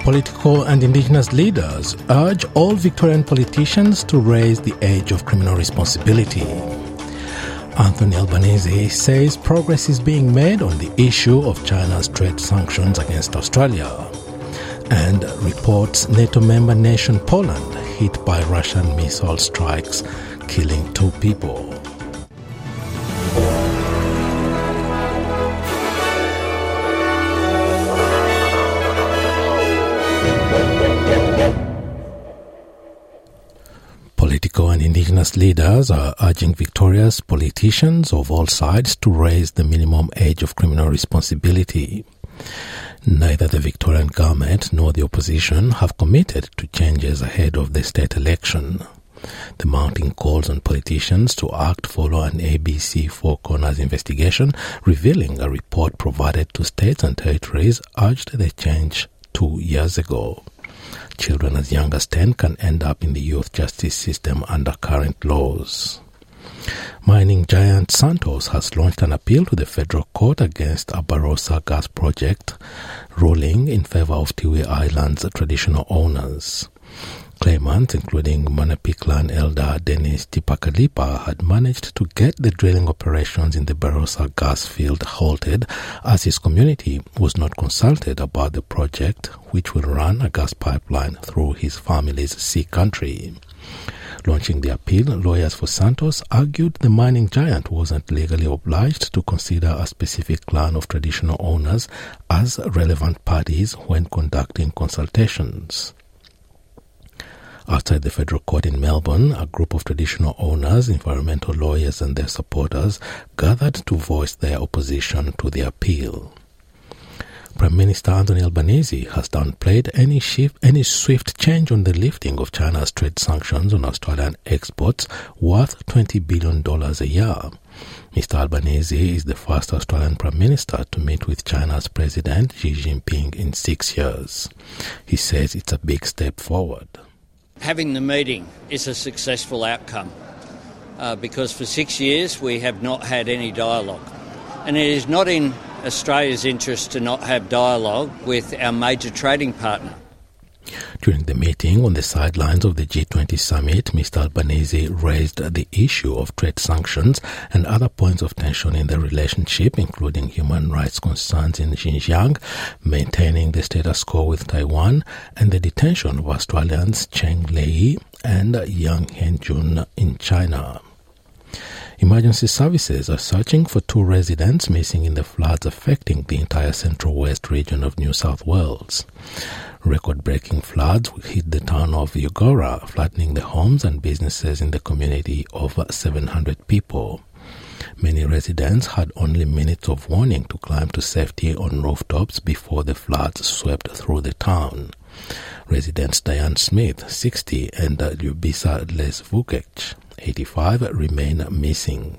political and indigenous leaders urge all Victorian politicians to raise the age of criminal responsibility. Anthony Albanese says progress is being made on the issue of China's trade sanctions against Australia. And reports NATO member nation Poland hit by Russian missile strikes, killing two people. And indigenous leaders are urging Victoria's politicians of all sides to raise the minimum age of criminal responsibility. Neither the Victorian government nor the opposition have committed to changes ahead of the state election. The mounting calls on politicians to act follow an ABC Four Corners investigation revealing a report provided to states and territories urged the change two years ago. Children as young as 10 can end up in the youth justice system under current laws. Mining giant Santos has launched an appeal to the federal court against a Barossa gas project, ruling in favor of Tiwi Island's traditional owners. Claimants, including Munupi clan elder Dennis Tipakalippa, had managed to get the drilling operations in the Barossa gas field halted as his community was not consulted about the project, which will run a gas pipeline through his family's sea country. Launching the appeal, lawyers for Santos argued the mining giant wasn't legally obliged to consider a specific clan of traditional owners as relevant parties when conducting consultations. Outside the federal court in Melbourne, a group of traditional owners, environmental lawyers, and their supporters gathered to voice their opposition to the appeal. Prime Minister Anthony Albanese has downplayed any, shift, any swift change on the lifting of China's trade sanctions on Australian exports worth $20 billion a year. Mr. Albanese is the first Australian Prime Minister to meet with China's President Xi Jinping in six years. He says it's a big step forward. Having the meeting is a successful outcome uh, because for six years we have not had any dialogue. And it is not in Australia's interest to not have dialogue with our major trading partner. During the meeting on the sidelines of the G20 summit, Mr. Albanese raised the issue of trade sanctions and other points of tension in the relationship, including human rights concerns in Xinjiang, maintaining the status quo with Taiwan, and the detention of Australians Cheng Lei and Yang Hengjun in China. Emergency services are searching for two residents missing in the floods affecting the entire central west region of New South Wales. Record breaking floods hit the town of Eugowra, flattening the homes and businesses in the community of 700 people. Many residents had only minutes of warning to climb to safety on rooftops before the floods swept through the town. Residents Diane Smith, 60, and Lubisa Lesvukec, 85, remain missing.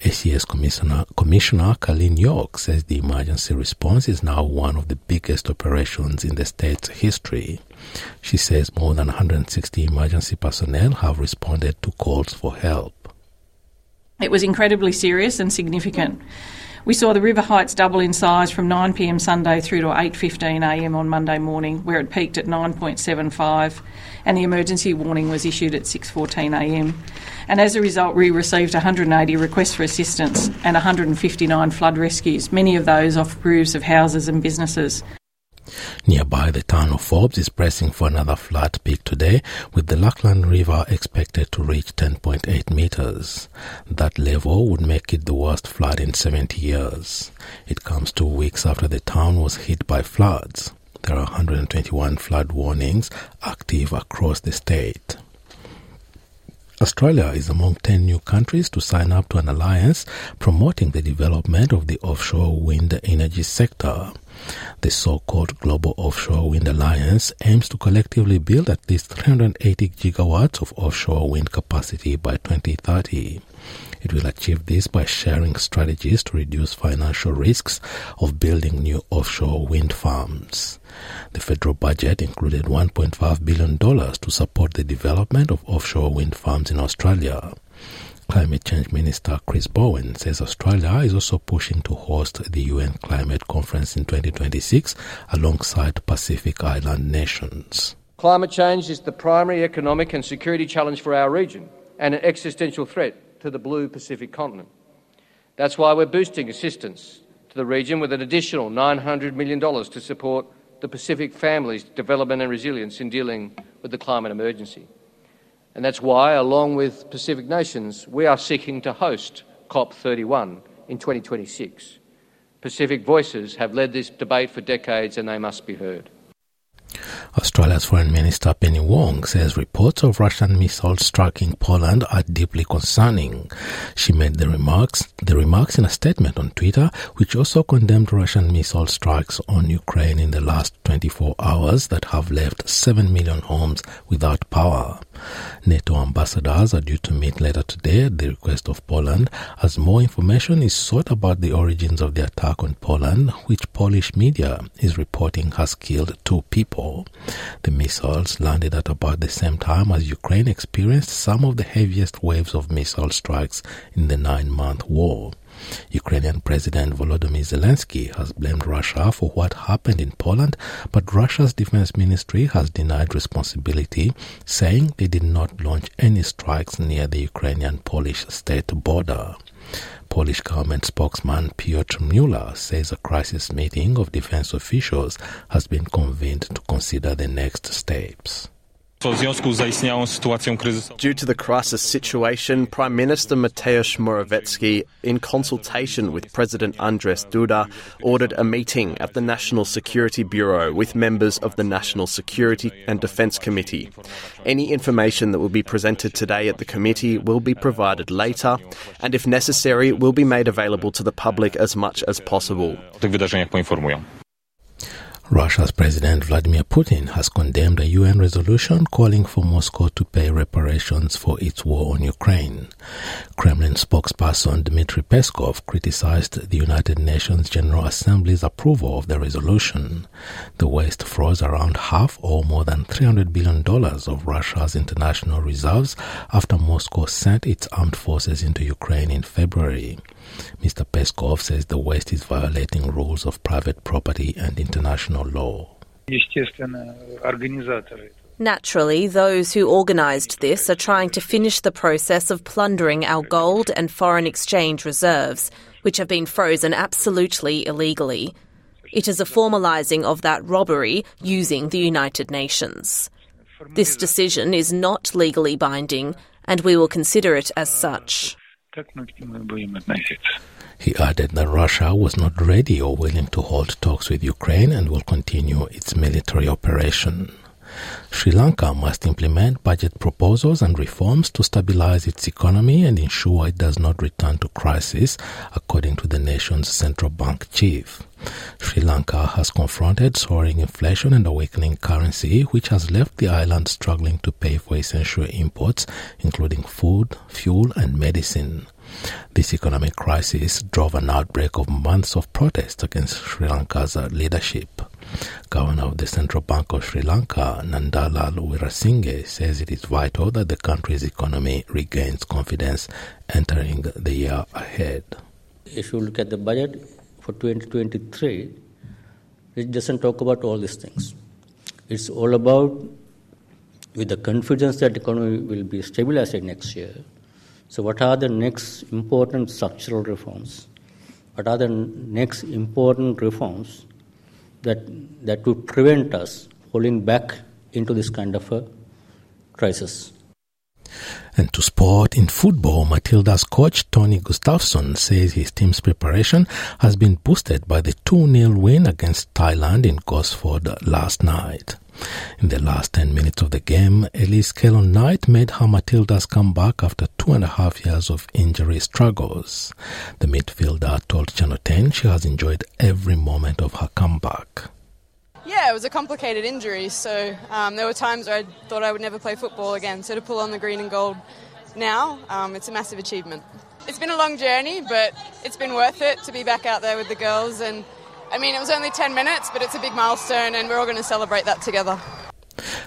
SES Commissioner, Commissioner Carlene York says the emergency response is now one of the biggest operations in the state's history. She says more than 160 emergency personnel have responded to calls for help. It was incredibly serious and significant. We saw the river heights double in size from 9pm Sunday through to 8.15am on Monday morning, where it peaked at 9.75 and the emergency warning was issued at 6.14am. And as a result, we received 180 requests for assistance and 159 flood rescues, many of those off roofs of houses and businesses. Nearby, the town of Forbes is pressing for another flood peak today, with the Lachlan River expected to reach 10.8 meters. That level would make it the worst flood in 70 years. It comes two weeks after the town was hit by floods. There are 121 flood warnings active across the state. Australia is among 10 new countries to sign up to an alliance promoting the development of the offshore wind energy sector. The so-called Global Offshore Wind Alliance aims to collectively build at least 380 gigawatts of offshore wind capacity by 2030. It will achieve this by sharing strategies to reduce financial risks of building new offshore wind farms. The federal budget included $1.5 billion to support the development of offshore wind farms in Australia. Climate Change Minister Chris Bowen says Australia is also pushing to host the UN Climate Conference in 2026 alongside Pacific Island nations. Climate change is the primary economic and security challenge for our region and an existential threat to the blue Pacific continent. That's why we're boosting assistance to the region with an additional $900 million to support the Pacific family's development and resilience in dealing with the climate emergency. And that's why, along with Pacific nations, we are seeking to host COP31 in 2026. Pacific voices have led this debate for decades and they must be heard. Australia's Foreign Minister Penny Wong says reports of Russian missiles striking Poland are deeply concerning. She made the remarks the remarks in a statement on Twitter, which also condemned Russian missile strikes on Ukraine in the last 24 hours that have left 7 million homes without power. NATO ambassadors are due to meet later today at the request of Poland as more information is sought about the origins of the attack on Poland, which Polish media is reporting has killed two people. The missiles landed at about the same time as Ukraine experienced some of the heaviest waves of missile strikes in the nine month war. Ukrainian President Volodymyr Zelensky has blamed Russia for what happened in Poland, but Russia's defense ministry has denied responsibility, saying they did not launch any strikes near the Ukrainian Polish state border. Polish government spokesman Piotr Mueller says a crisis meeting of defense officials has been convened to consider the next steps. Due to the crisis situation, Prime Minister Mateusz Morawiecki, in consultation with President Andrzej Duda, ordered a meeting at the National Security Bureau with members of the National Security and Defence Committee. Any information that will be presented today at the committee will be provided later, and if necessary, will be made available to the public as much as possible. Russia's President Vladimir Putin has condemned a UN resolution calling for Moscow to pay reparations for its war on Ukraine. Kremlin spokesperson Dmitry Peskov criticized the United Nations General Assembly's approval of the resolution. The West froze around half or more than $300 billion of Russia's international reserves after Moscow sent its armed forces into Ukraine in February. Mr. Peskov says the West is violating rules of private property and international law. Naturally, those who organised this are trying to finish the process of plundering our gold and foreign exchange reserves, which have been frozen absolutely illegally. It is a formalising of that robbery using the United Nations. This decision is not legally binding, and we will consider it as such. He added that Russia was not ready or willing to hold talks with Ukraine and will continue its military operation. Sri Lanka must implement budget proposals and reforms to stabilize its economy and ensure it does not return to crisis, according to the nation's central bank chief. Sri Lanka has confronted soaring inflation and a weakening currency, which has left the island struggling to pay for essential imports, including food, fuel, and medicine. This economic crisis drove an outbreak of months of protest against Sri Lanka's leadership. Governor of the Central Bank of Sri Lanka, Nandalal Weerasinghe, says it is vital that the country's economy regains confidence entering the year ahead. If you look at the budget for 2023, it doesn't talk about all these things. It's all about, with the confidence that the economy will be stabilized next year. So, what are the next important structural reforms? What are the next important reforms that that would prevent us falling back into this kind of a crisis. And to sport in football, Matilda's coach Tony Gustafsson says his team's preparation has been boosted by the 2 0 win against Thailand in Gosford last night. In the last 10 minutes of the game, Elise Kellond-Knight made her Matildas come back after two and a half years of injury struggles. The midfielder told Channel 10 she has enjoyed every moment of her comeback. Yeah, it was a complicated injury, so um, there were times where I thought I would never play football again. So to pull on the green and gold now, um, it's a massive achievement. It's been a long journey, but it's been worth it to be back out there with the girls. And I mean, it was only 10 minutes, but it's a big milestone, and we're all going to celebrate that together.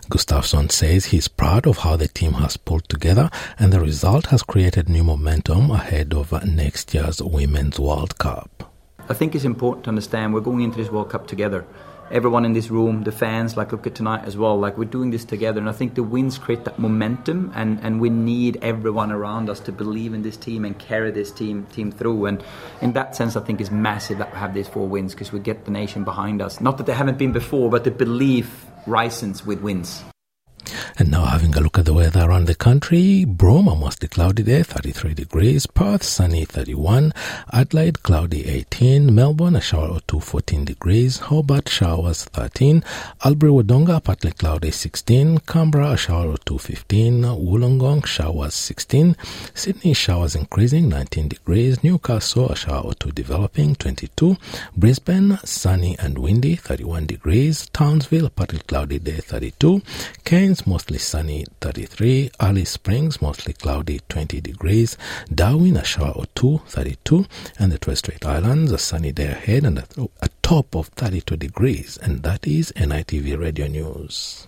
Gustafsson says he's proud of how the team has pulled together and the result has created new momentum ahead of next year's Women's World Cup. I think it's important to understand we're going into this World Cup together everyone in this room, the fans, like look at tonight as well. Like we're doing this together, and I think the wins create that momentum, and, and we need everyone around us to believe in this team and carry this team team through. And in that sense, I think it's massive that we have these four wins because we get the nation behind us. Not that they haven't been before, but the belief rises with wins. And now having a look at the weather around the country, Broome, mostly cloudy day, 33 degrees, Perth, sunny, 31, Adelaide, cloudy, 18, Melbourne, a shower or two, 14 degrees, Hobart, showers, 13, Albury, Wodonga, partly cloudy, 16, Canberra, a shower or two, 15, Wollongong, showers, 16, Sydney, showers increasing, 19 degrees, Newcastle, a shower or two developing, 22, Brisbane, sunny and windy, 31 degrees, Townsville, partly cloudy day, 32, Cairns, mostly sunny 33. Alice Springs, mostly cloudy 20 degrees. Darwin, a shower or two 32. And the Torres Strait Islands, a sunny day ahead and a, a top of 32 degrees. And that is NITV Radio News.